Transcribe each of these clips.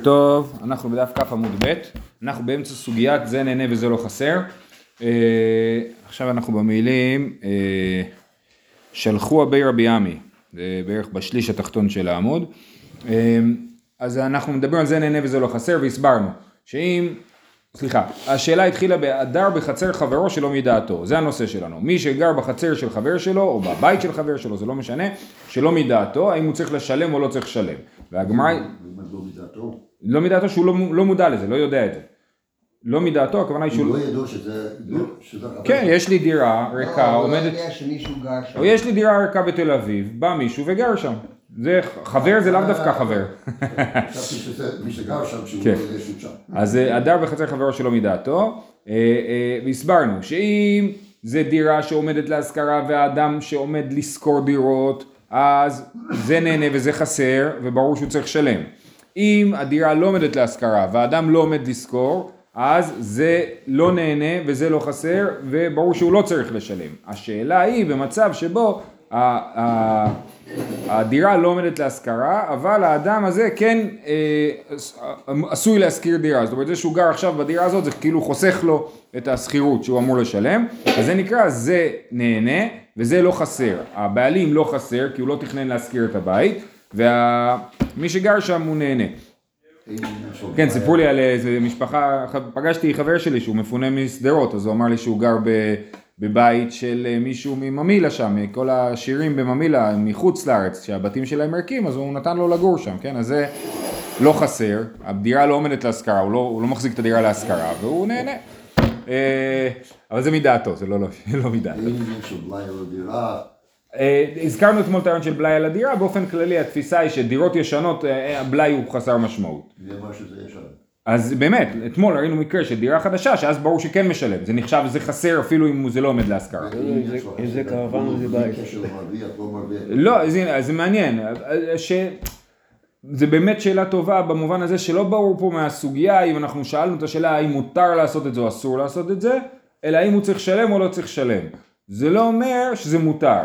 טוב, אנחנו בדף כ עמוד ב', אנחנו באמצע סוגיית זה נהנה וזה לא חסר. אה, עכשיו אנחנו במילים אה, שלחו הבי רבי עמי, זה בערך בשליש התחתון של העמוד. אה, אז אנחנו מדברים על זה נהנה וזה לא חסר והסברנו שאם, סליחה, השאלה התחילה בהדר בחצר חברו שלא מדעתו, זה הנושא שלנו. מי שגר בחצר של חבר שלו או בבית של חבר שלו, זה לא משנה, שלא מדעתו, האם הוא צריך לשלם או לא צריך לשלם. והגמרא... לא מדעתו? לא מדעתו שהוא לא, לא מודע לזה, לא יודע את זה. לא מדעתו, הכוונה היא שהוא... הוא לא ידעו שזה... חבר כן, יש לי דירה ריקה, לא, לא עומדת... או יש לי דירה ריקה בתל אביב, בא מישהו וגר שם. זה חבר זה לאו דווקא חבר. חשבתי שזה מי שגר שם, שהוא כן. לא יודע שהוא שם. אז אה, הדר בחצר חברו שלא מדעתו, אה, אה, והסברנו שאם זה דירה שעומדת להשכרה והאדם שעומד לשכור דירות, אז זה נהנה וזה חסר, וברור שהוא צריך לשלם. אם הדירה לא עומדת להשכרה והאדם לא עומד לשכור, אז זה לא נהנה וזה לא חסר, וברור שהוא לא צריך לשלם. השאלה היא במצב שבו הדירה לא עומדת להשכרה, אבל האדם הזה כן אה, עשוי להשכיר דירה, זאת אומרת זה שהוא גר עכשיו בדירה הזאת זה כאילו חוסך לו את השכירות שהוא אמור לשלם, אז זה נקרא זה נהנה וזה לא חסר, הבעלים לא חסר כי הוא לא תכנן להשכיר את הבית, ומי שגר שם הוא נהנה. כן, סיפרו לי על איזה משפחה, פגשתי חבר שלי שהוא מפונה משדרות, אז הוא אמר לי שהוא גר בבית של אה, מישהו מממילה שם, כל השירים בממילה מחוץ לארץ, שהבתים שלהם ריקים, אז הוא נתן לו לגור שם, כן, אז זה לא חסר, הדירה לא עומדת להשכרה, הוא לא, הוא לא מחזיק את הדירה להשכרה, והוא נהנה. אה, אבל זה מדעתו, זה לא, לא, לא מדעתו. אה, הזכרנו אתמול את הרעיון של בלאי על הדירה, באופן כללי התפיסה היא שדירות ישנות, אה, הבלאי הוא חסר משמעות. מי אמר שזה ישן? אז באמת, אתמול ראינו מקרה של דירה חדשה, שאז ברור שכן משלם, זה נחשב, זה חסר אפילו אם זה לא עומד להשכרה. לו- אם זה קרוון זה בלי בית. לא. לא, אז הנה, אז זה מעניין, ש... זה באמת שאלה טובה במובן הזה שלא ברור פה מהסוגיה אם אנחנו שאלנו את השאלה האם מותר לעשות את זה או אסור לעשות את זה, אלא האם הוא צריך לשלם או לא צריך לשלם. זה לא אומר שזה מותר.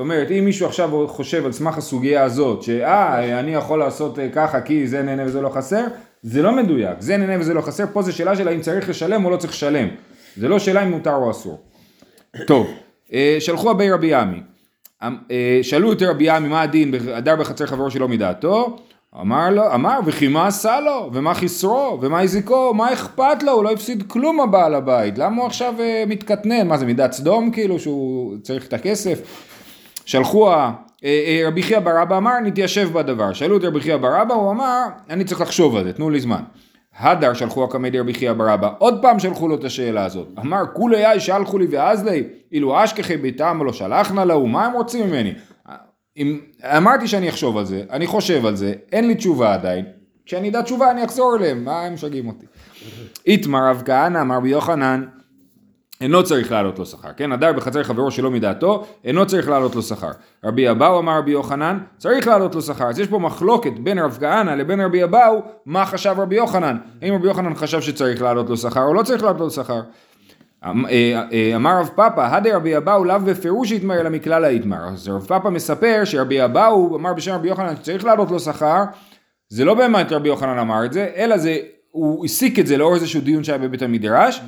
אומרת, אם מישהו עכשיו חושב על סמך הסוגיה הזאת, שאה, אני יכול לעשות אה, ככה כי זה נהנה וזה לא חסר, זה לא מדויק. זה נהנה וזה לא חסר, פה זה שאלה של האם צריך לשלם או לא צריך לשלם. זה לא שאלה אם מותר או אסור. טוב, אה, שלחו הבי רבי עמי. אמ- אה, שאלו את רבי עמי מה הדין הדר בחצר חברו שלא מדעתו, אמר לו, אמר וכי מה עשה לו, ומה חסרו, ומה הזיקו, מה אכפת לו, הוא לא הפסיד כלום הבעל הבית, למה הוא עכשיו מתקטנן, מה זה מידת סדום כאילו שהוא צריך את הכסף? שלחו ה... אה, אה, רבי חייא בר אבא אמר נתיישב בדבר, שאלו את רבי חייא בר אבא, הוא אמר אני צריך לחשוב על זה, תנו לי זמן. הדר שלחו הקמא דרבי חייא בר אבא, עוד פעם שלחו לו את השאלה הזאת, אמר כולי אי שלחו לי ואז לי, אילו אשכחי ביתם ולא שלחנה להו, מה הם רוצים ממני? אם, אמרתי שאני אחשוב על זה, אני חושב על זה, אין לי תשובה עדיין, כשאני אדע תשובה אני אחזור אליהם, מה הם משגעים אותי? איתמר רב כהנא אמר רבי יוחנן אינו צריך להעלות לו שכר, כן? הדר בחצר חברו שלא מדעתו, אינו צריך להעלות לו שכר. רבי אבאו אמר רבי יוחנן, צריך להעלות לו שכר. אז יש פה מחלוקת בין רב כהנא לבין רבי אבאו, מה חשב רבי יוחנן? האם רבי יוחנן חשב שצריך להעלות לו שכר או לא צריך להעלות לו שכר? אמ- אה, אה, אמר רב פאפא, הדי רבי אבאו לאו בפירוש יתמר אלא מכלל היתמר. אז רב פאפא מספר שרבי אבאו אמר בשם רבי יוחנן שצריך להעלות לו שכר, זה לא באמת רבי יוחנן אמר את זה, אלא זה, הוא הסיק את זה לאור איזשהו דיון שהיה בבית המדרש,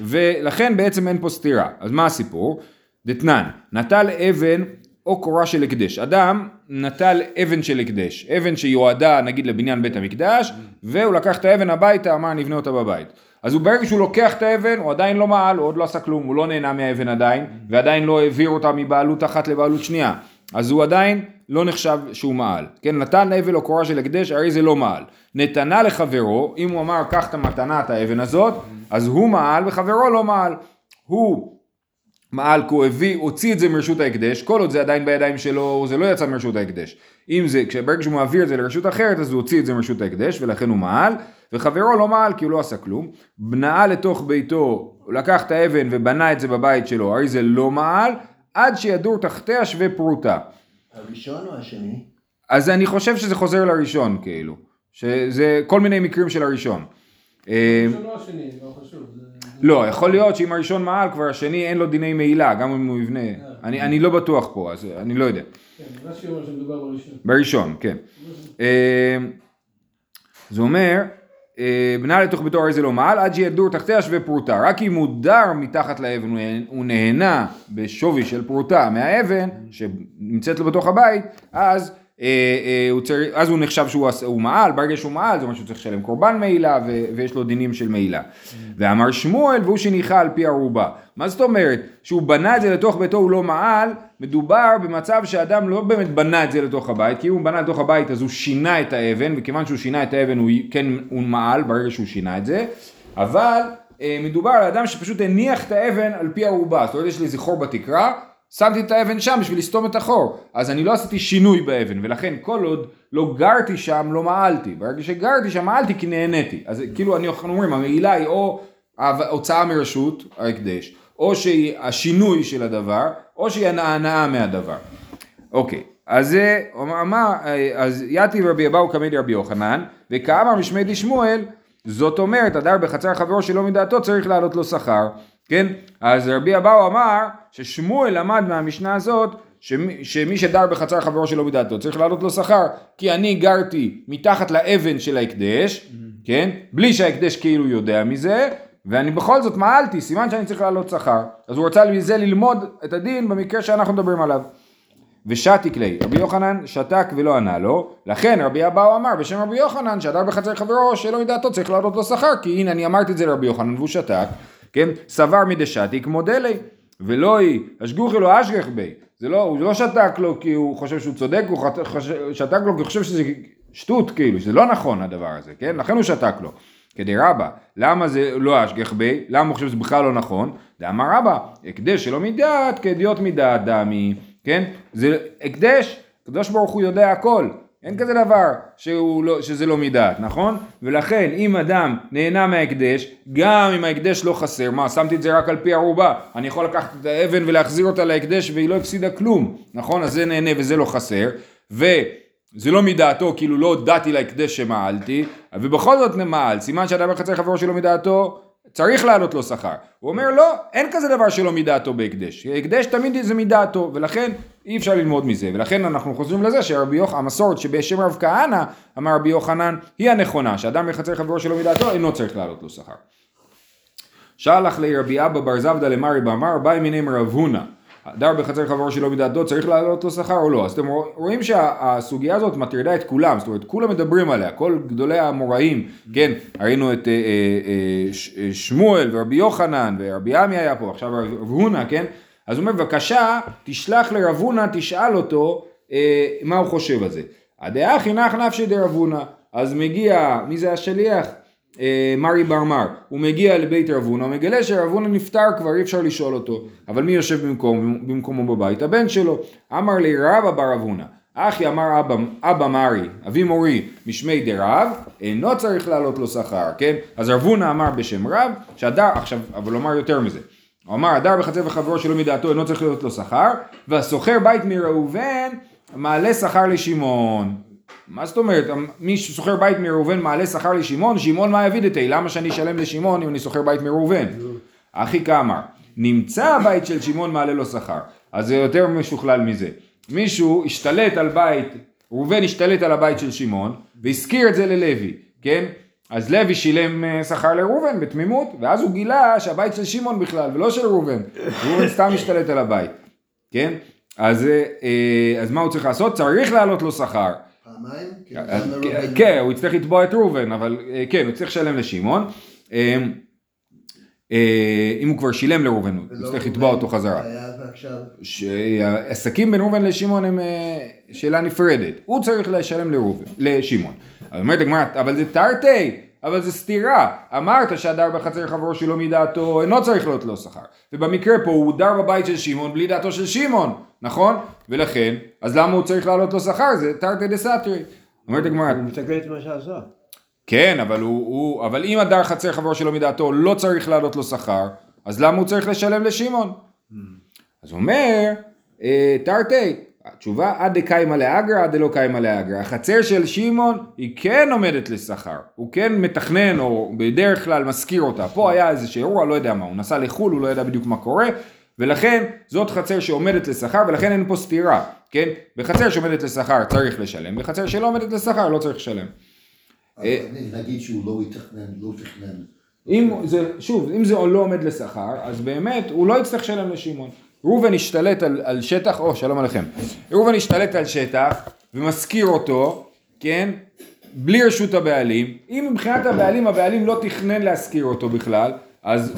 ולכן בעצם אין פה סתירה. אז מה הסיפור? דתנן, נטל אבן או קורה של הקדש. אדם נטל אבן של הקדש, אבן שיועדה נגיד לבניין בית המקדש, והוא לקח את האבן הביתה, אמר נבנה אותה בבית. אז הוא ברגע שהוא לוקח את האבן, הוא עדיין לא מעל, הוא עוד לא עשה כלום, הוא לא נהנה מהאבן עדיין, ועדיין לא העביר אותה מבעלות אחת לבעלות שנייה. אז הוא עדיין לא נחשב שהוא מעל. כן, נתן אבל או קורה של הקדש, הרי זה לא מעל. נתנה לחברו, אם הוא אמר קח את המתנה, את האבן הזאת, אז הוא מעל וחברו לא מעל. הוא מעל כי הוא הביא, הוציא את זה מרשות ההקדש, כל עוד זה עדיין בידיים שלו, זה לא יצא מרשות ההקדש. אם זה, ברגע שהוא מעביר את זה לרשות אחרת, אז הוא הוציא את זה מרשות ההקדש, ולכן הוא מעל, וחברו לא מעל כי הוא לא עשה כלום. בנאה לתוך ביתו, הוא לקח את האבן ובנה את זה בבית שלו, הרי זה לא מעל, עד שידור תחתיה שווה פרוטה. הראשון או השני? אז אני חושב שזה חוזר לראשון, כאילו. שזה כל מיני מקרים של הראשון. אה, לא השני, לא חשוב. לא, יכול להיות שאם הראשון מעל, כבר השני אין לו דיני מעילה, גם אם הוא יבנה. אני, אני לא בטוח פה, אז אני לא יודע. כן, רש"י אומר שמדובר בראשון. בראשון, כן. אה, זה אומר, בנה לתוך ביתו הרי זה לא מעל, עד שיהיה דור תחתיה שווה פרוטה. רק אם הוא דר מתחת לאבן, הוא נהנה- בשווי של פרוטה מהאבן, שנמצאת לו בתוך הבית, אז, אה, אה, הוא, צריך, אז הוא נחשב שהוא מעל, ברגע שהוא מעל, זה אומר שהוא צריך לשלם קורבן מעילה, ו, ויש לו דינים של מעילה. ואמר שמואל, והוא שניחה על פי ערובה. מה זאת אומרת? שהוא בנה את זה לתוך ביתו, הוא לא מעל, מדובר במצב שאדם לא באמת בנה את זה לתוך הבית, כי אם הוא בנה לתוך הבית אז הוא שינה את האבן, וכיוון שהוא שינה את האבן הוא כן, הוא מעל ברגע שהוא שינה את זה, אבל אה, מדובר על אדם שפשוט הניח את האבן על פי ערובה, זאת אומרת יש לי חור בתקרה, שמתי את האבן שם בשביל לסתום את החור, אז אני לא עשיתי שינוי באבן, ולכן כל עוד לא גרתי שם לא מעלתי, ברגע שגרתי שם מעלתי כי נהניתי, אז כאילו אנחנו אומרים המעילה היא או ההוצאה מרשות ההקדש, או שהיא השינוי של הדבר, או שהיא הנאה מהדבר. אוקיי, אז זה, אמר, אז יתיב רבי אבאו קמא רבי יוחנן, וכאמר משמי דשמואל, זאת אומרת, הדר בחצר חברו שלא מדעתו צריך להעלות לו שכר, כן? אז רבי אבאו אמר ששמואל למד מהמשנה הזאת שמי, שמי שדר בחצר חברו שלא מדעתו צריך להעלות לו שכר, כי אני גרתי מתחת לאבן של ההקדש, כן? בלי שההקדש כאילו יודע מזה, ואני בכל זאת מעלתי, סימן שאני צריך להעלות שכר. אז הוא רצה מזה ללמוד את הדין במקרה שאנחנו מדברים עליו. ושתיק לי, רבי יוחנן שתק ולא ענה לו, לכן רבי אבאו אמר בשם רבי יוחנן שהדר בחצר חברו שלא מדעתו צריך להעלות לו שכר, כי הנה אני אמרתי את זה לרבי יוחנן והוא שתק, כן, סבר מדשתיק מודה לי, ולא היא, אשגוכי לו אשגך בי, זה לא, הוא לא שתק לו כי הוא חושב שהוא צודק, הוא שתק לו כי הוא חושב שזה שטות כאילו, שזה לא נכון הדבר הזה, כן, לכן הוא שתק לו. כדי רבא, למה זה לא אשגח בי? למה הוא חושב שזה בכלל לא נכון? דאמר רבא, הקדש שלא מדעת כאדיוט מדעת דמי, כן? זה הקדש, הקדוש ברוך הוא יודע הכל, אין כזה דבר שהוא לא, שזה לא מדעת, נכון? ולכן אם אדם נהנה מההקדש, גם אם ההקדש לא חסר, מה, שמתי את זה רק על פי ערובה, אני יכול לקחת את האבן ולהחזיר אותה להקדש והיא לא הפסידה כלום, נכון? אז זה נהנה וזה לא חסר, ו... זה לא מדעתו, כאילו לא הודעתי להקדש שמעלתי, ובכל זאת נמעל, סימן שאדם בחצר חברו שלא מדעתו, צריך להעלות לו שכר. הוא אומר לא, אין כזה דבר שלא מדעתו בהקדש. הקדש תמיד זה מדעתו, ולכן אי אפשר ללמוד מזה. ולכן אנחנו חוזרים לזה שרבי יוחנן, המסורת שבשם רב כהנא, אמר רבי יוחנן, היא הנכונה, שאדם בחצר חברו שלא מדעתו, אינו צריך להעלות לו שכר. שלח לי רבי אבא בר זבדא למרי באמר, באי מיני רב הונא. הדר בחצר חברו שלא מדעתו צריך להעלות לו שכר או לא? אז אתם רואים שהסוגיה הזאת מטרידה את כולם, זאת אומרת כולם מדברים עליה, כל גדולי האמוראים, כן, ראינו את אה, אה, אה, ש- אה, שמואל ורבי יוחנן ורבי עמי היה פה, עכשיו רב הונא, כן? אז הוא אומר בבקשה תשלח לרב הונא, תשאל אותו אה, מה הוא חושב על זה. הדעה חינך נפשי דרב הונא, אז מגיע, מי זה השליח? אה, מרי בר מר, הוא מגיע לבית רב הונא, מגלה שרב הונא נפטר כבר, אי אפשר לשאול אותו, אבל מי יושב במקום, במקומו בבית? הבן שלו. אמר לי רבא בר רב הונא, אחי אמר אבא, אבא מרי, אבי מורי, משמי דרב, אינו צריך להעלות לו שכר, כן? אז רב הונא אמר בשם רב, שהדר, עכשיו, אבל הוא אמר יותר מזה. הוא אמר, הדר בחצר וחברו שלא מדעתו אינו צריך להיות לו שכר, והשוכר בית מראובן מעלה שכר לשמעון. מה זאת אומרת, מי ששוכר בית מראובן מעלה שכר לשמעון, שמעון מה יביא דתי, למה שאני אשלם לשמעון אם אני שוכר בית מראובן? אחי כאמר, נמצא הבית של שמעון מעלה לו שכר, אז זה יותר משוכלל מזה. מישהו השתלט על בית, ראובן השתלט על הבית של שמעון, והשכיר את זה ללוי, כן? אז לוי שילם אה, שכר לראובן בתמימות, ואז הוא גילה שהבית של שמעון בכלל, ולא של ראובן. ראובן סתם השתלט על הבית, כן? אז, אה, אה, אז מה הוא צריך לעשות? צריך להעלות לו שכר. פעמיים? כן, אה, לראובן. כן, הוא יצטרך לתבוע את ראובן, אבל אה, כן, הוא צריך לשלם לשמעון. אה, אה, אם הוא כבר שילם לראובן, הוא יצטרך לתבוע אותו חזרה. שהעסקים בין ראובן לשמעון הם אה, שאלה נפרדת. הוא צריך לשלם לשמעון. אומרת הגמרא, אבל זה תרתי, אבל זה סתירה. אמרת שהדר בחצר חברו שלא מדעתו, אינו צריך להיות לו שכר. ובמקרה פה הוא דר בבית של שמעון בלי דעתו של שמעון, נכון? ולכן, אז למה הוא צריך לעלות לו שכר? זה תרתי דסתרי. אומרת הגמרא, הוא מתקן את מה שעשה. כן, אבל הוא, הוא, אבל אם הדר חצר חברו שלא מדעתו לא צריך להעלות לו שכר, אז למה הוא צריך לשלם לשמעון? אז הוא אומר, אה, תרתי, התשובה עד דקיימא לאגרא עד דלא קיימא לאגרא. החצר של שמעון היא כן עומדת לשכר, הוא כן מתכנן או בדרך כלל משכיר אותה. פה היה איזה אירוע, לא יודע מה, הוא נסע לחו"ל, הוא לא ידע בדיוק מה קורה, ולכן זאת חצר שעומדת לשכר ולכן אין פה סתירה, כן? בחצר שעומדת לשכר צריך לשלם, בחצר שלא עומדת לשכר לא צריך לשלם. אבל נגיד שהוא לא יתכנן, לא תכנן. אם זה, שוב, אם זה לא עומד לשכר, אז באמת הוא לא יצטרך לשלם לשמעון. ראובן השתלט על, על שטח, או שלום עליכם, ראובן השתלט על שטח ומשכיר אותו, כן, בלי רשות הבעלים, אם מבחינת הבעלים, הבעלים לא תכנן להשכיר אותו בכלל, אז,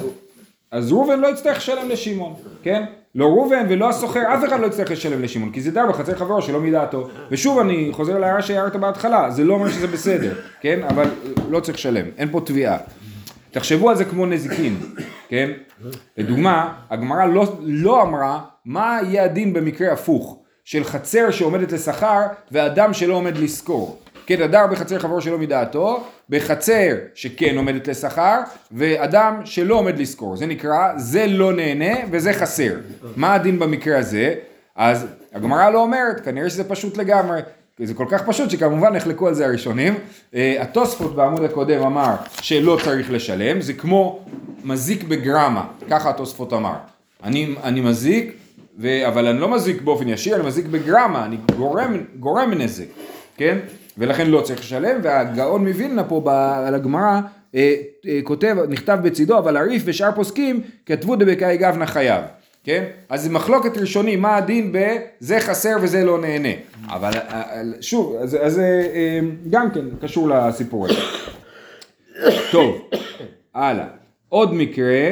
אז ראובן לא יצטרך לשלם לשמעון, כן? לא ראובן ולא הסוחר, אף אחד לא יצטרך לשלם לשמעון, כי זה דר בחצר חברו שלא מדעתו. ושוב אני חוזר להערה שהערת בהתחלה, זה לא אומר שזה בסדר, כן? אבל לא צריך לשלם, אין פה תביעה. תחשבו על זה כמו נזיקין, כן? לדוגמה, הגמרא לא, לא אמרה מה יהיה הדין במקרה הפוך, של חצר שעומדת לשכר ואדם שלא עומד לשכור. כן, הדר בחצר חברו שלא מדעתו, בחצר שכן עומדת לשכר, ואדם שלא עומד לשכור. זה נקרא, זה לא נהנה וזה חסר. מה הדין במקרה הזה? אז הגמרא לא אומרת, כנראה שזה פשוט לגמרי. זה כל כך פשוט שכמובן נחלקו על זה הראשונים. אה, התוספות בעמוד הקודם אמר שלא צריך לשלם, זה כמו מזיק בגרמה, ככה התוספות אמר. אני, אני מזיק, ו... אבל אני לא מזיק באופן ישיר, אני מזיק בגרמה, אני גורם, גורם נזק, כן? ולכן לא צריך לשלם, והגאון מווילנה פה ב- על הגמרא אה, אה, כותב, נכתב בצידו, אבל הריף ושאר פוסקים כתבו דבקאי גבנה חייב. כן? אז זה מחלוקת ראשוני, מה הדין בזה חסר וזה לא נהנה. אבל אה, אה, שוב, אז זה אה, גם כן קשור לסיפור הזה. טוב, הלאה. עוד מקרה,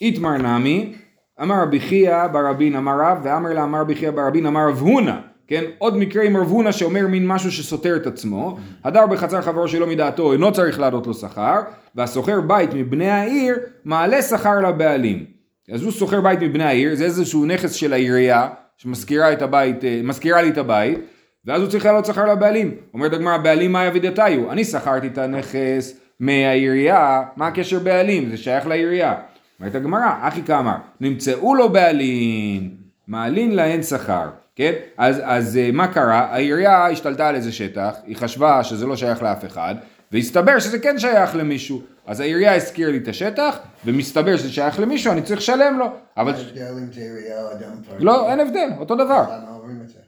איתמר נמי, אמר רבי חייא ברבין אמר רב, ואמר לה אמר רבי חייא ברבין אמר רב הונא. כן, עוד מקרה עם רב שאומר מין משהו שסותר את עצמו, הדר בחצר חברו שלא מדעתו אינו צריך לעלות לו שכר, והשוכר בית מבני העיר מעלה שכר לבעלים. אז הוא שוכר בית מבני העיר, זה איזשהו נכס של העירייה, שמזכירה את הבית, אה, מזכירה לי את הבית, ואז הוא צריך לעלות שכר לבעלים. אומרת הגמרא, הבעלים מה יבידתיו? אני שכרתי את הנכס מהעירייה, מה הקשר בעלים? זה שייך לעירייה. אומרת הגמרא, אחי כאמר, נמצאו לו בעלים, מעלין להן שכר. כן? אז, אז אה, מה קרה? העירייה השתלטה על איזה שטח, היא חשבה שזה לא שייך לאף אחד, והסתבר שזה כן שייך למישהו. אז העירייה הזכירה לי את השטח, ומסתבר שזה שייך למישהו, אני צריך לשלם לו. אבל ההבדל אם זה עירייה או אדם פרטי? לא, אין הבדל, אותו דבר. למה אומרים את זה?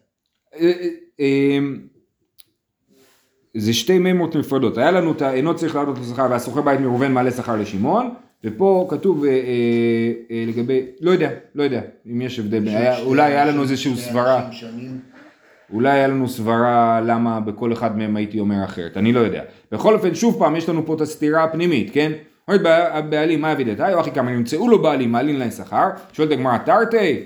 אה, אה, זה שתי מימות נפרדות. היה לנו את האינו צריך לעלות לשכר והשוכר בית מראובן מעלה שכר לשמעון, ופה כתוב אה, אה, אה, לגבי, לא יודע, לא יודע אם יש הבדל, היה, אולי היה לנו איזושהי סברה. אולי היה לנו סברה למה בכל אחד מהם הייתי אומר אחרת, אני לא יודע. בכל אופן, שוב פעם, יש לנו פה את הסתירה הפנימית, כן? אומרת הבעלים, מה דתאי, או אחי כמה נמצאו לו בעלים, מעלין להם שכר, שואלת הגמרא תרתי,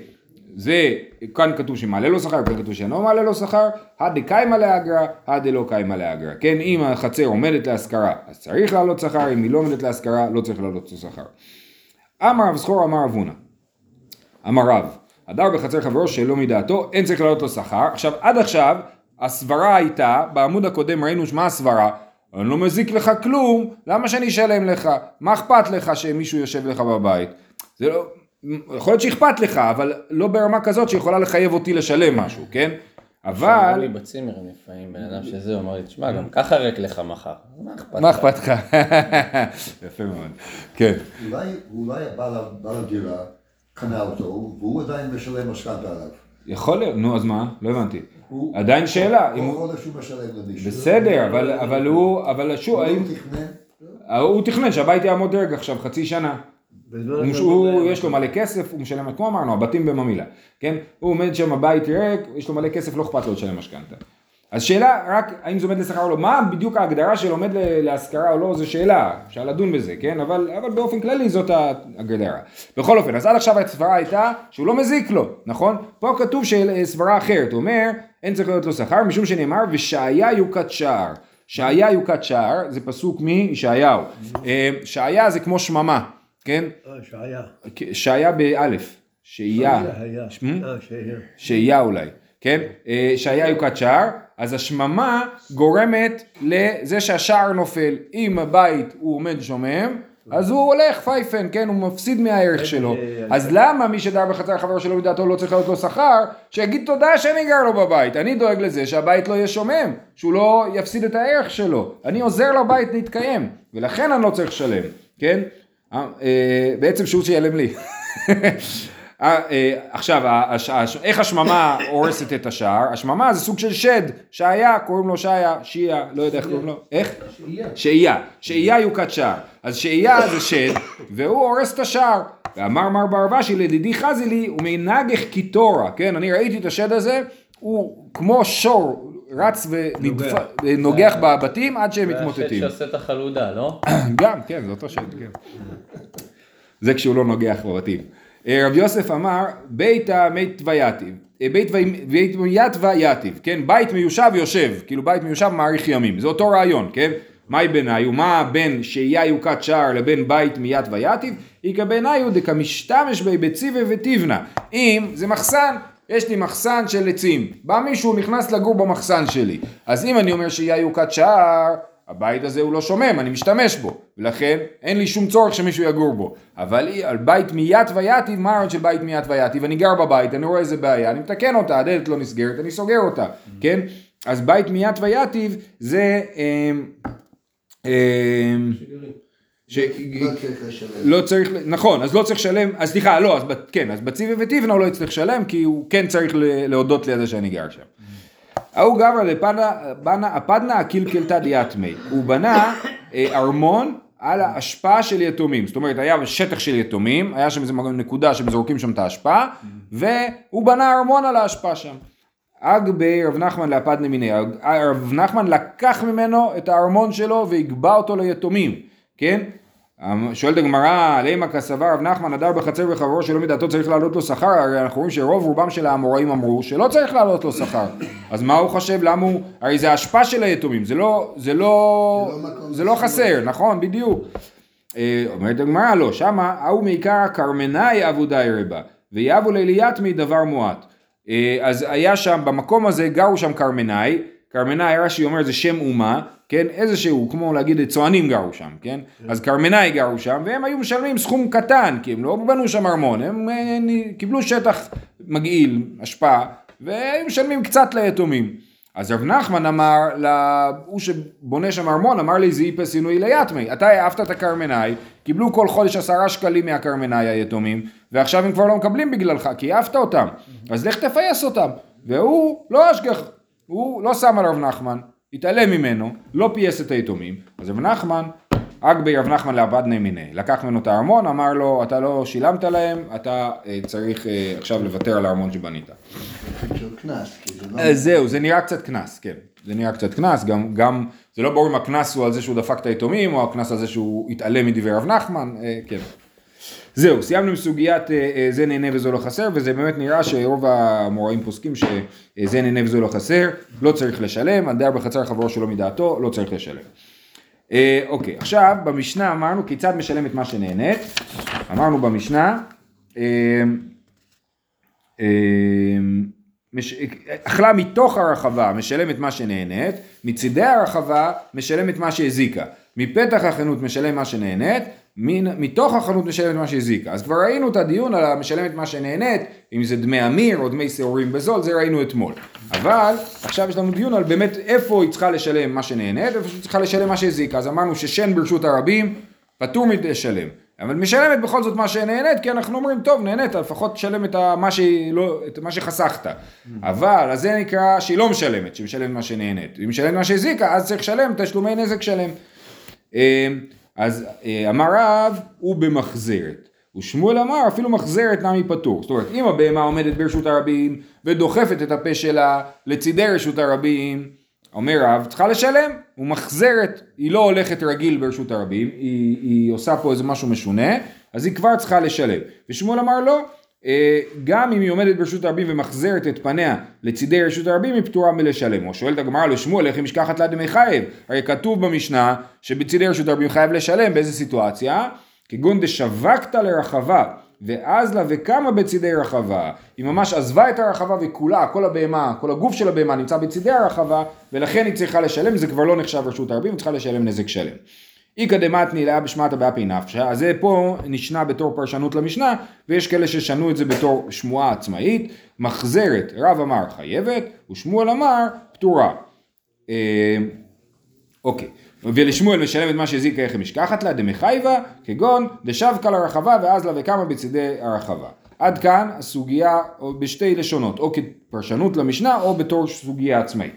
זה, כאן כתוב שמעלה לו שכר, כאן כתוב שאינו מעלה לו שכר, הדקיימא לאגרא, הדלא קיימא לאגרא. כן, אם החצר עומדת להשכרה, אז צריך לעלות שכר, אם היא לא עומדת להשכרה, לא צריך לעלות שכר. אמר רב זכור, אמר רב הונא. אמר רב, הדר בחצר חברו שלא מדעתו, אין צריך לעלות לו שכר. עכשיו, עד עכשיו, הסברה הייתה, בעמוד הקודם ראינו מה הסברה, אני לא מזיק לך כלום, למה שאני אשלם לך? מה אכפת לך שמישהו יושב לך בבית? זה לא, יכול להיות שאכפת לך, אבל לא ברמה כזאת שיכולה לחייב אותי לשלם משהו, כן? אמרו אבל... לי בצימרים לפעמים, בן אדם שזה, הוא אמר לי, תשמע, גם ככה ריק לך מחר. מה אכפת לך? יפה מאוד, כן. אולי, הבעל בעל הדירה קנה אותו, והוא עדיין משלם משכנתה עליו. יכול להיות, נו אז מה? לא הבנתי. הוא- עדיין שאלה, אם כל הוא... חודש הוא משלם למישהו. בסדר, אבל, אבל הוא, אבל שוב, הוא האם... תכנן, הוא תכנן שהבית יעמוד דרג עכשיו חצי שנה. בזמן הוא, הוא, יש לו מלא כסף, הוא משלם, כמו אמרנו, הבתים בממילא, כן? הוא עומד שם בית ריק, יש לו מלא כסף, לא אכפת לו לשלם משכנתה. אז שאלה רק האם זה עומד לשכר או לא, מה בדיוק ההגדרה של עומד להשכרה או לא, זו שאלה, אפשר לדון בזה, כן? אבל, אבל באופן כללי זאת ההגדרה. בכל אופן, אז עד עכשיו הסברה הייתה שהוא לא מזיק לו, נכון? פה כתוב של- סברה אחרת, הוא אומר, אין צריך להיות לו שכר, משום שנאמר, ושהיה יוקת שער. שהיה יוקת שער, זה פסוק מישעיהו. אה, שעיה זה כמו שממה, כן? אה, שהיה. שהיה באלף, שהייה, היה. שמ? אה. שהייה אולי, כן? אה, שהיה יוקת שער, אז השממה גורמת לזה שהשער נופל. אם הבית הוא עומד שומם, אז הוא הולך פייפן, כן? הוא מפסיד מהערך שלו. אז למה מי שדר בחצר חברו שלא מדעתו לא צריך להיות לו שכר? שיגיד תודה שאני גר לו בבית. אני דואג לזה שהבית לא יהיה שומם, שהוא לא יפסיד את הערך שלו. אני עוזר לבית להתקיים, ולכן אני לא צריך לשלם, כן? אה, אה, בעצם שהוא שיעלם לי. אה, עכשיו, איך השממה הורסת את השער? השממה זה סוג של שד, שהיה, קוראים לו שהיה, שיעה, לא יודע איך קוראים לו, איך? שהייה. שהייה, יוקת שער. אז שהייה זה שד, והוא הורס את השער. ואמר מר ברבשי לדידי חזילי, הוא מנגח קיטורה, כן, אני ראיתי את השד הזה, הוא כמו שור, רץ ונוגח בבתים עד שהם זה השד מתמוטטים. שעושה את החלודה, לא? גם, כן, זה אותו שד, כן. זה כשהוא לא נוגח בבתים. אה, רב יוסף אמר, בית המת ויתיב, אה, בית וי- בית ית ויתיב, כן, בית מיושב יושב, כאילו בית מיושב מאריך ימים, זה אותו רעיון, כן? מהי ביניו, מה בין שהייה יוקת שער לבין בית מיית ויתיב? איכא ביניו דקמשתמש בי בציבה ותבנה. אם זה מחסן, יש לי מחסן של עצים, בא מישהו נכנס לגור במחסן שלי, אז אם אני אומר שהייה יוקת שער, הבית הזה הוא לא שומם, אני משתמש בו, ולכן אין לי שום צורך שמישהו יגור בו. אבל על בית מיית ויתיב, מה הרעיון של בית מיית ויתיב? אני גר בבית, אני רואה איזה בעיה, אני מתקן אותה, הדלת לא נסגרת, אני סוגר אותה, כן? אז בית מיית ויתיב זה... אמ, אמ, ש... לא צריך לשלם. לא נכון, אז לא צריך לשלם, אז סליחה, לא, אז כן, אז בציבי ותבנה הוא לא יצטרך לשלם, כי הוא כן צריך להודות לי על זה שאני גר שם. ההוא גברא לפנה, בנה, הפדנה הקלקלתא דיאטמי, הוא בנה אה, ארמון על האשפה של יתומים, זאת אומרת היה שטח של יתומים, היה שם איזה נקודה שהם זורקים שם את האשפה, והוא בנה ארמון על האשפה שם. אג ברב נחמן להפדנה מיני, רב נחמן לקח ממנו את הארמון שלו והגבה אותו ליתומים, כן? שואלת הגמרא, לימה כסבר רב נחמן הדר בחצר וחברו שלא מדעתו צריך להעלות לו שכר, הרי אנחנו רואים שרוב רובם של האמוראים אמרו שלא צריך להעלות לו שכר. אז מה הוא חושב, למה הוא, הרי זה השפעה של היתומים, זה לא, זה לא, זה לא לא חסר, נכון, בדיוק. אה, אומרת הגמרא, לא, שמה, ההוא מעיקר קרמנאי עבודאי רבה, ויבו ליליאטמי דבר מועט. אה, אז היה שם, במקום הזה גרו שם קרמנאי, קרמנאי רש"י אומר זה שם אומה, כן, איזשהו, כמו להגיד צוענים גרו שם, כן, אז קרמנאי גרו שם, והם היו משלמים סכום קטן, כי הם לא בנו שם ארמון, הם אה, נ- קיבלו שטח מגעיל, השפעה, והיו משלמים קצת ליתומים. אז רב נחמן אמר, להוא שבונה שם ארמון, אמר לי זה איפס עינוי ליתמי, אתה העפת את הקרמנאי, קיבלו כל חודש עשרה שקלים מהקרמנאי היתומים, ועכשיו הם כבר לא מקבלים בגללך, כי העפת אותם, אז לך תפייס אותם. והוא לא אשגח, הוא לא שם על רב נחמן, התעלם ממנו, לא פייס את היתומים, אז רב נחמן, אגבי רב נחמן לעבדני מיני, לקח ממנו את הארמון, אמר לו, אתה לא שילמת להם, אתה אה, צריך אה, עכשיו לוותר על הארמון שבנית. לא... אז זהו, זה נראה קצת קנס, כן. זה נראה קצת קנס, גם, גם, זה לא ברור אם הקנס הוא על זה שהוא דפק את היתומים, או הקנס על זה שהוא התעלם מדברי רב נחמן, אה, כן. זהו, סיימנו עם סוגיית אה, אה, זה נהנה וזה לא חסר, וזה באמת נראה שרוב המוראים פוסקים שזה נהנה וזה לא חסר, לא צריך לשלם, הדייר בחצר חברו שלא מדעתו, לא צריך לשלם. אה, אוקיי, עכשיו במשנה אמרנו כיצד משלם את מה שנהנית, אמרנו במשנה, אה, אה, מש... אכלה מתוך הרחבה משלם את מה שנהנית, מצידי הרחבה משלם את מה שהזיקה, מפתח החנות משלם מה שנהנית, מן... מתוך החנות משלם את מה שהזיקה. אז כבר ראינו את הדיון על המשלם את מה שנהנית, אם זה דמי אמיר או דמי שעורים בזול, זה ראינו אתמול. אבל עכשיו יש לנו דיון על באמת איפה היא צריכה לשלם מה שנהנית, ואיפה היא צריכה לשלם מה שהזיקה. אז אמרנו ששן ברשות הרבים פטור מלשלם. אבל משלמת בכל זאת מה שנהנית, כי אנחנו אומרים, טוב, נהנית, לפחות תשלם את לא, את מה שחסכת. אבל, אז זה נקרא שהיא לא משלמת, שהיא משלמת מה שנהנית. אם משלמת מה שהזיקה, אז צריך לשלם תשלומי נזק שלם. אז אה, אמר רב, הוא במחזרת. ושמואל אמר, אפילו מחזרת נמי פטור. זאת אומרת, אם הבהמה עומדת ברשות הרבים, ודוחפת את הפה שלה לצידי רשות הרבים, אומר רב, צריכה לשלם, הוא מחזרת, היא לא הולכת רגיל ברשות הרבים, היא, היא עושה פה איזה משהו משונה, אז היא כבר צריכה לשלם. ושמואל אמר לא, גם אם היא עומדת ברשות הרבים ומחזרת את פניה לצידי רשות הרבים, היא פטורה מלשלם. או שואלת הגמרא לשמואל, איך היא משכחת לה דמי חייב? הרי כתוב במשנה שבצידי רשות הרבים חייב לשלם, באיזה סיטואציה? כגון דשווקת לרחבה, ואז לה וקמה בצידי רחבה. היא ממש עזבה את הרחבה וכולה, כל הבהמה, כל הגוף של הבהמה נמצא בצידי הרחבה, ולכן היא צריכה לשלם, זה כבר לא נחשב רשות הרבים, היא צריכה לשלם נזק שלם. איכא דמתני לאה בשמטה באפי נפשא, אז זה פה נשנה בתור פרשנות למשנה, ויש כאלה ששנו את זה בתור שמועה עצמאית, מחזרת, רב אמר חייבת, ושמואל אמר פטורה. אה, אוקיי, ולשמואל משלם את מה שהזיק איך משכחת לה, דמחייבה, כגון דשבקה לרחבה ואז לה וקמה בצדי הרחבה. עד כאן הסוגיה בשתי לשונות, או כפרשנות למשנה או בתור סוגיה עצמאית.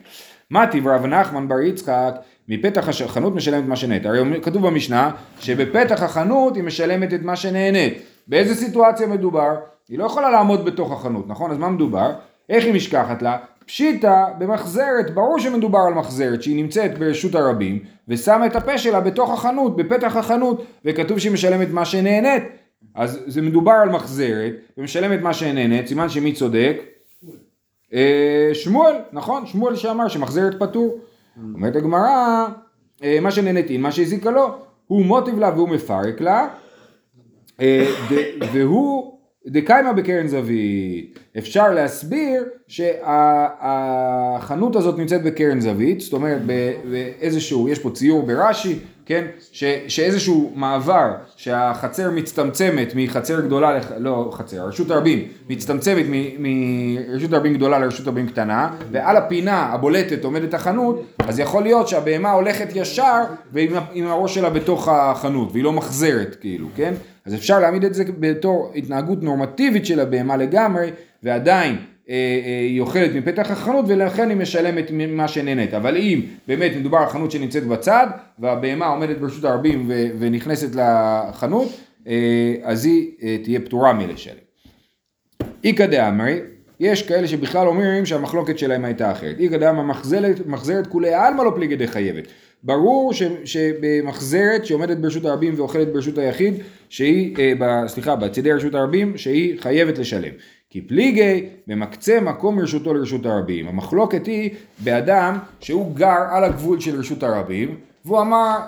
מה טיב רב נחמן בר יצחק מפתח החנות משלמת מה שנהנית. הרי כתוב במשנה שבפתח החנות היא משלמת את מה שנהנית. באיזה סיטואציה מדובר? היא לא יכולה לעמוד בתוך החנות, נכון? אז מה מדובר? איך היא משכחת לה? פשיטא במחזרת, ברור שמדובר על מחזרת שהיא נמצאת ברשות הרבים ושמה את הפה שלה בתוך החנות, בפתח החנות וכתוב שהיא משלמת מה שנהנית אז זה מדובר על מחזרת ומשלמת מה שנהנית, סימן שמי צודק? אה, שמואל, נכון? שמואל שאמר שמחזרת פטור. אומרת הגמרא, אה, מה שנהנית מה שהזיקה לו, הוא מוטיב לה והוא מפרק לה, אה, והוא דקיימה בקרן זווית. אפשר להסביר שהחנות הזאת נמצאת בקרן זווית, זאת אומרת באיזשהו, יש פה ציור ברש"י, כן, ש, שאיזשהו מעבר שהחצר מצטמצמת מחצר גדולה, לח, לא חצר, רשות הרבים מצטמצמת מרשות הרבים גדולה לרשות הרבים קטנה, ועל הפינה הבולטת עומדת החנות, אז יכול להיות שהבהמה הולכת ישר ועם הראש שלה בתוך החנות, והיא לא מחזרת כאילו, כן? אז אפשר להעמיד את זה בתור התנהגות נורמטיבית של הבהמה לגמרי, ועדיין היא אוכלת מפתח החנות ולכן היא משלמת ממה שנהנית. אבל אם באמת מדובר על חנות שנמצאת בצד והבהמה עומדת ברשות הרבים ונכנסת לחנות, אה, אז היא אה, תהיה פטורה מלשלם. איכא דאמרי, יש כאלה שבכלל אומרים שהמחלוקת שלהם הייתה אחרת. איכא דאמרי מחזרת כולי עלמא לא פליגי דחייבת. ברור ש, שבמחזרת שעומדת ברשות הרבים ואוכלת ברשות היחיד, שהיא, אה, ב, סליחה, בצידי רשות הרבים, שהיא חייבת לשלם. כי פליגי במקצה מקום רשותו לרשות הרבים. המחלוקת היא באדם שהוא גר על הגבול של רשות הרבים, והוא אמר,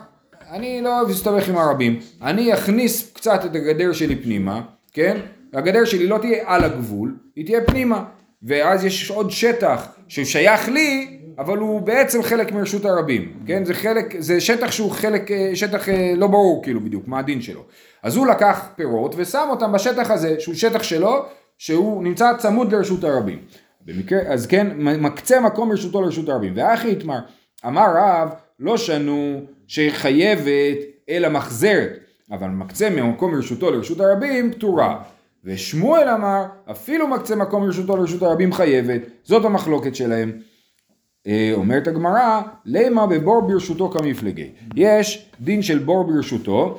אני לא אוהב להסתבך עם הרבים, אני אכניס קצת את הגדר שלי פנימה, כן? הגדר שלי לא תהיה על הגבול, היא תהיה פנימה. ואז יש עוד שטח ששייך לי, אבל הוא בעצם חלק מרשות הרבים, כן? זה חלק, זה שטח שהוא חלק, אה, שטח אה, לא ברור כאילו בדיוק, מה הדין שלו. אז הוא לקח פירות ושם אותם בשטח הזה, שהוא שטח שלו, שהוא נמצא צמוד לרשות הרבים. במקרה, אז כן, מקצה מקום רשותו לרשות הרבים. ואחי יתמר, אמר רב, לא שנו שחייבת אלא מחזרת, אבל מקצה ממקום רשותו לרשות הרבים פטורה. ושמואל אמר, אפילו מקצה מקום רשותו לרשות הרבים חייבת, זאת המחלוקת שלהם. אה, אומרת הגמרא, למה בבור ברשותו כמפלגי. יש דין של בור ברשותו,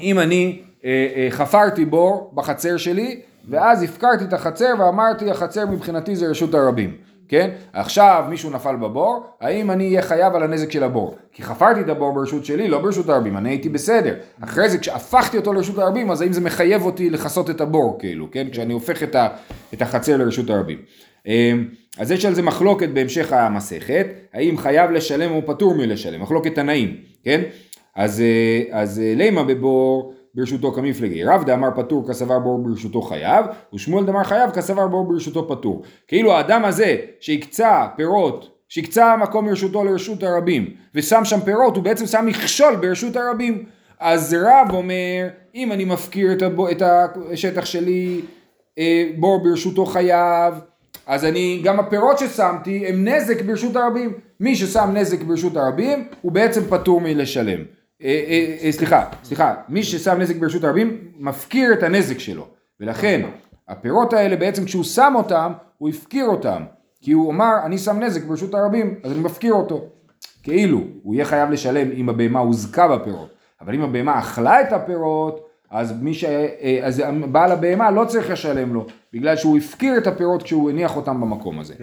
אם אני אה, אה, חפרתי בור בחצר שלי, ואז הפקרתי את החצר ואמרתי החצר מבחינתי זה רשות הרבים, כן? עכשיו מישהו נפל בבור, האם אני אהיה חייב על הנזק של הבור? כי חפרתי את הבור ברשות שלי, לא ברשות הרבים, אני הייתי בסדר. אחרי זה כשהפכתי אותו לרשות הרבים, אז האם זה מחייב אותי לכסות את הבור, כאילו, כן? כשאני הופך את, ה, את החצר לרשות הרבים. אז יש על זה מחלוקת בהמשך המסכת, האם חייב לשלם או פטור מלשלם, מחלוקת תנאים, כן? אז, אה, אז אה, לימה בבור ברשותו כמפלגי, רב דאמר פטור כסבר בור ברשותו חייב, ושמואל דאמר חייב כסבר בור ברשותו פטור. כאילו האדם הזה שהקצה פירות, שהקצה מקום מרשותו לרשות הרבים, ושם שם פירות, הוא בעצם שם מכשול ברשות הרבים. אז רב אומר, אם אני מפקיר את, הבו, את השטח שלי, אה, בור ברשותו חייב, אז אני, גם הפירות ששמתי הם נזק ברשות הרבים. מי ששם נזק ברשות הרבים, הוא בעצם פטור מלשלם. אה, אה, אה, סליחה, סליחה, מי ששם נזק ברשות הרבים, מפקיר את הנזק שלו. ולכן, הפירות האלה בעצם כשהוא שם אותם, הוא הפקיר אותם. כי הוא אמר, אני שם נזק ברשות הרבים, אז אני מפקיר אותו. כאילו, הוא יהיה חייב לשלם אם הבהמה הוזקה בפירות. אבל אם הבהמה אכלה את הפירות, אז, מי ש... אה, אז בעל הבהמה לא צריך לשלם לו, בגלל שהוא הפקיר את הפירות כשהוא הניח אותם במקום הזה.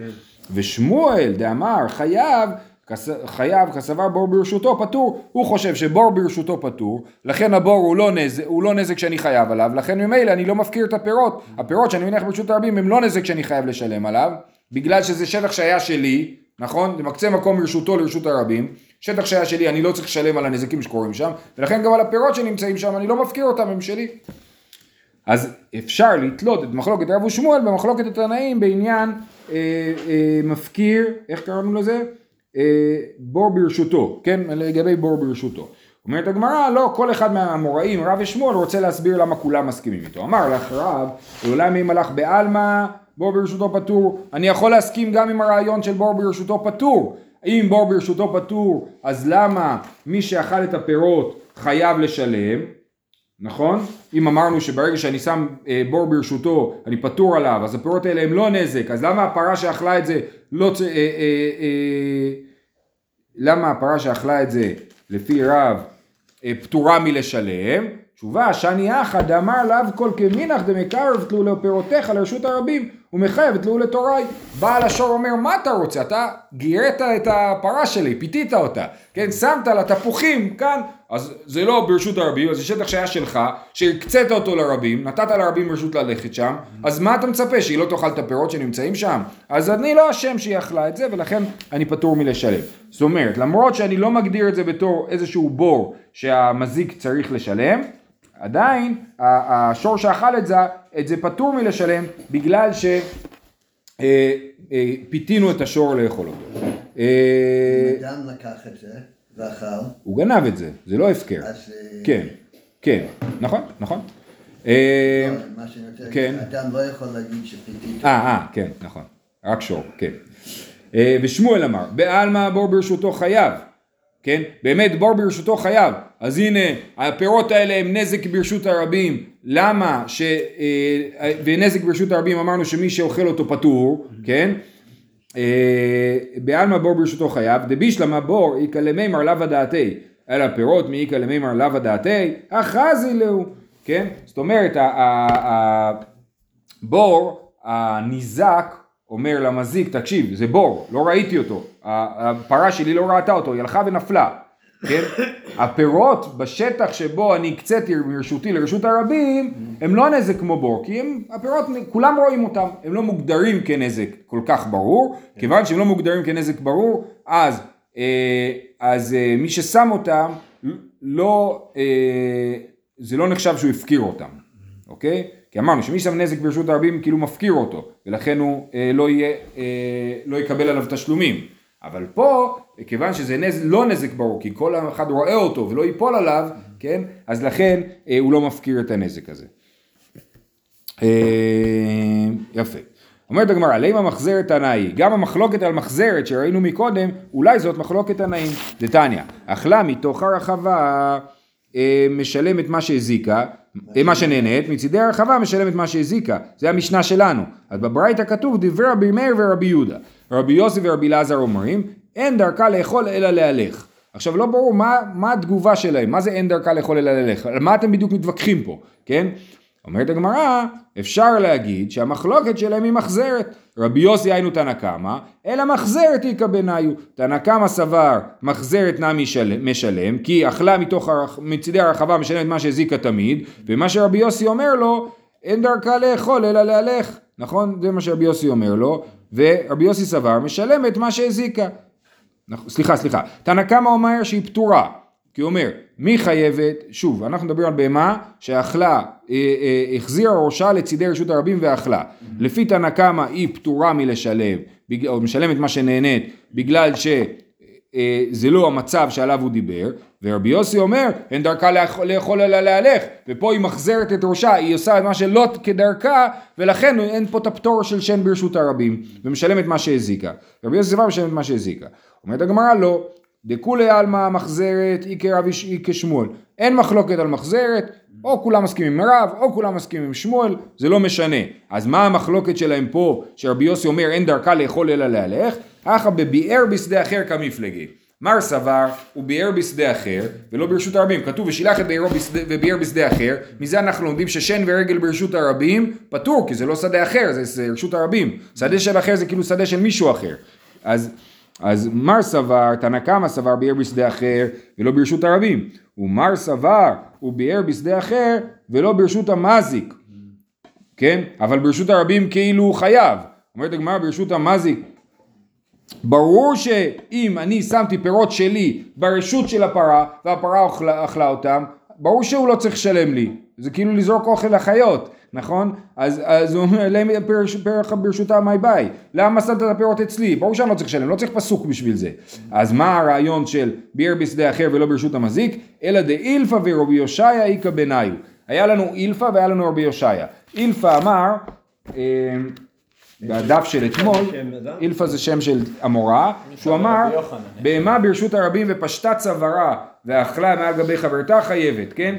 ושמואל דאמר חייב, כס... חייב כסבר בור ברשותו פטור, הוא חושב שבור ברשותו פטור, לכן הבור הוא לא, נזק, הוא לא נזק שאני חייב עליו, לכן ממילא אני לא מפקיר את הפירות, הפירות שאני מניח ברשות הרבים הם לא נזק שאני חייב לשלם עליו, בגלל שזה שטח שהיה שלי, נכון? זה מקצה מקום מרשותו לרשות הרבים, שטח שהיה שלי אני לא צריך לשלם על הנזקים שקורים שם, ולכן גם על הפירות שנמצאים שם אני לא מפקיר אותם, הם שלי. אז אפשר לתלות את מחלוקת רב ושמואל במחלוקת התנאים בעניין אה, אה, מפקיר, איך קראנו לזה? אה, בור ברשותו, כן? לגבי בור ברשותו. אומרת הגמרא, לא, כל אחד מהאמוראים, רב ושמואל, רוצה להסביר למה כולם מסכימים איתו. אמר לך רב, אולי מי מלאך בעלמא, בור ברשותו פטור. אני יכול להסכים גם עם הרעיון של בור ברשותו פטור. אם בור ברשותו פטור, אז למה מי שאכל את הפירות חייב לשלם? נכון? אם אמרנו שברגע שאני שם אה, בור ברשותו, אני פטור עליו, אז הפירות האלה הם לא נזק, אז למה הפרה שאכלה את זה לא... צ... אה, אה, למה הפרה שאכלה את זה לפי רב פטורה מלשלם? תשובה, שאני אחא דאמר לאו כל כמינך דמקרב תלו לפירותיך לרשות הרבים ומחייב תלו לתוראי. בעל השור אומר מה אתה רוצה? אתה גירית את הפרה שלי, פיתית אותה, כן? שמת לה תפוחים כאן, אז זה לא ברשות הרבים, אז זה שטח שהיה שלך, שהקצית אותו לרבים, נתת לרבים רשות ללכת שם, אז מה אתה מצפה, שהיא לא תאכל את הפירות שנמצאים שם? אז אני לא אשם שהיא אכלה את זה, ולכן אני פטור מלשלם. זאת אומרת, למרות שאני לא מגדיר את זה בתור איזשהו בור שהמזיק צריך לשלם, עדיין השור שאכל את זה, את זה פטור מלשלם בגלל שפיתינו את השור לאכול אותו. אה, אדם לקח את זה ואכל, הוא גנב את זה, זה לא הפקר. אז... אה, כן, כן, נכון, נכון. אה, לא, מה שאני רוצה כן. להגיד, אדם לא יכול להגיד שפיתית. אה, אה, כן, נכון, רק שור, כן. אה, ושמואל אמר, בעלמא הבור ברשותו חייב, כן? באמת בור ברשותו חייב. אז הנה, הפירות האלה הם נזק ברשות הרבים. למה? ש... אה, ונזק ברשות הרבים אמרנו שמי שאוכל אותו פטור, כן? אה, בעלמא בור ברשותו חייב, דבישלמה בור איכא למימר לאו דעתי, אלא פירות מאיכא למימר לאו דעתי, אחזי להו, כן? זאת אומרת, הבור, הניזק, אומר למזיק, תקשיב, זה בור, לא ראיתי אותו, הפרה שלי לא ראתה אותו, היא הלכה ונפלה, כן? הפירות בשטח שבו אני הקציתי מרשותי לרשות הרבים, הם לא נזק כמו בור, כי הם, הפירות, כולם רואים אותם, הם לא מוגדרים כנזק כל כך ברור, כיוון שהם לא מוגדרים כנזק ברור, אז, אה, אז אה, מי ששם אותם, לא, אה, זה לא נחשב שהוא הפקיר אותם, אוקיי? כי אמרנו שמי שם נזק ברשות הרבים כאילו מפקיר אותו, ולכן הוא אה, לא, יהיה, אה, לא יקבל עליו תשלומים. אבל פה, כיוון שזה נזק, לא נזק ברור, כי כל אחד רואה אותו ולא ייפול עליו, כן? אז לכן אה, הוא לא מפקיר את הנזק הזה. אה, יפה. אומרת הגמרא, לימה מחזרת תנאי, גם המחלוקת על מחזרת שראינו מקודם, אולי זאת מחלוקת תנאים. דתניא, אכלה מתוך הרחבה אה, משלמת מה שהזיקה, אה, מה שנהנית, מצידי הרחבה משלמת מה שהזיקה, זה המשנה שלנו. אז בברייתא כתוב דברי רבי מאיר ורבי יהודה. רבי יוסי ורבי אלעזר אומרים, אין דרכה לאכול אלא להלך. עכשיו לא ברור מה, מה התגובה שלהם, מה זה אין דרכה לאכול אלא להלך, על מה אתם בדיוק מתווכחים פה, כן? אומרת הגמרא, אפשר להגיד שהמחלוקת שלהם היא מחזרת. רבי יוסי היינו תנא קמא, אלא מחזרת איכא בניו. תנא קמא סבר מחזרת נע משלם, משלם, כי אכלה מתוך הרח, מצידי הרחבה משלמת מה שהזיקה תמיד, ומה שרבי יוסי אומר לו, אין דרכה לאכול אלא להלך. נכון? זה מה שרבי יוסי אומר לו, ורבי יוסי סבר משלמת מה שהזיקה. סליחה, סליחה. תנא קמא אומר שהיא פטורה. כי הוא אומר, מי חייבת, שוב, אנחנו מדברים על בהמה שאכלה, אה, אה, החזירה ראשה לצידי רשות הרבים ואכלה. לפי תנא קמא היא פטורה מלשלם, בג- או משלמת מה שנהנית, בגלל שזה לא המצב שעליו הוא דיבר, ורבי יוסי אומר, אין דרכה לאכול, לאכול אלא להלך, ופה היא מחזרת את ראשה, היא עושה את מה שלא כדרכה, ולכן אין פה את הפטור של שן ברשות הרבים, ומשלמת מה שהזיקה. רבי יוסי סבר משלמת מה שהזיקה. אומרת הגמרא לא, דכולי עלמא מחזרת אי כרב אי כשמואל. אין מחלוקת על מחזרת, או כולם מסכימים עם רב, או כולם מסכימים עם שמואל, זה לא משנה. אז מה המחלוקת שלהם פה, שרבי יוסי אומר אין דרכה לאכול אלא להלך? אחא בביאר בשדה אחר כמפלגי. מר סבר, הוא ביאר בשדה אחר, ולא ברשות הרבים. כתוב ושילח את ביארו וביאר בשדה אחר, מזה אנחנו לומדים ששן ורגל ברשות הרבים פטור, כי זה לא שדה אחר, זה רשות הרבים. שדה של אחר זה כאילו שדה של מישהו אחר. אז אז מר סבר, תנא קמא סבר ביאר בשדה אחר ולא ברשות הרבים. ומר סבר הוא ביאר בשדה אחר ולא ברשות המזיק. כן? אבל ברשות הרבים כאילו הוא חייב. אומרת הגמרא ברשות המזיק. ברור שאם אני שמתי פירות שלי ברשות של הפרה והפרה אכלה אותם, ברור שהוא לא צריך לשלם לי. זה כאילו לזרוק אוכל לחיות, נכון? אז, אז הוא אומר להם פרח ברשותם מי ביי. למה שמת את הפירות אצלי? ברור שאני לא צריך לשלם, לא צריך פסוק בשביל זה. אז מה הרעיון של ביאר בשדה אחר ולא ברשות המזיק? אלא דאילפא ורבי יושעיה איכא בניו. היה לנו אילפא והיה לנו רבי יושעיה. אילפא אמר, אה, בדף של אתמול? אילפא זה שם של המורה, שהוא אמר. בהמה ברשות הרבים ופשטה צווארה ואכלה מעל גבי חברתה חייבת, כן?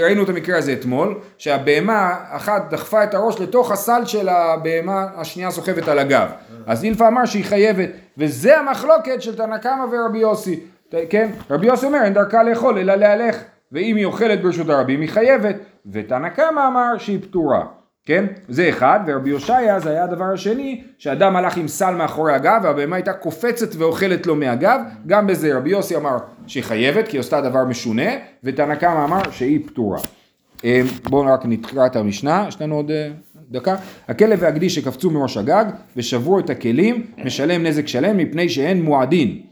ראינו את המקרה הזה אתמול, שהבהמה אחת דחפה את הראש לתוך הסל של הבהמה, השנייה סוחבת על הגב. אז אילפה אמר שהיא חייבת, וזה המחלוקת של תנא קמא ורבי יוסי, כן? רבי יוסי אומר אין דרכה לאכול אלא להלך, ואם היא אוכלת ברשות הרבים היא חייבת, ותנא קמא אמר שהיא פטורה. כן? זה אחד, ורבי הושעיה זה היה הדבר השני, שאדם הלך עם סל מאחורי הגב והבהמה הייתה קופצת ואוכלת לו מהגב, גם בזה רבי יוסי אמר שהיא חייבת כי היא עשתה דבר משונה, ותנא קמא אמר שהיא פטורה. אה, בואו רק נקרא את המשנה, יש לנו עוד אה, דקה. הכלב והגדי שקפצו מראש הגג ושברו את הכלים, משלם נזק שלם מפני שהן מועדין.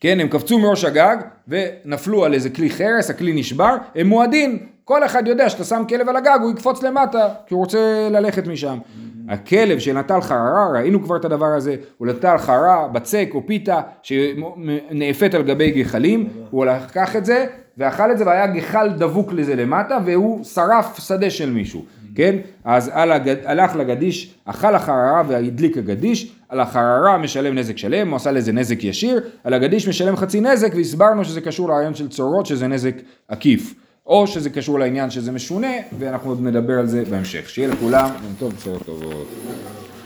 כן, הם קפצו מראש הגג ונפלו על איזה כלי חרס, הכלי נשבר, הם מועדים. כל אחד יודע שאתה שם כלב על הגג, הוא יקפוץ למטה, כי הוא רוצה ללכת משם. הכלב שנטל חררה, ראינו כבר את הדבר הזה, הוא נטל חררה, בצק או פיתה, שנאפת על גבי גחלים, הוא לקח את זה, ואכל את זה, והיה גחל דבוק לזה למטה, והוא שרף שדה של מישהו. כן? אז הגד... הלך לגדיש, אכל החררה והדליק הגדיש, על החררה משלם נזק שלם, הוא עשה לזה נזק ישיר, על הגדיש משלם חצי נזק, והסברנו שזה קשור לרעיון של צורות, שזה נזק עקיף. או שזה קשור לעניין שזה משונה, ואנחנו עוד נדבר על זה בהמשך. שיהיה לכולם, יום טוב, בשורות טובות.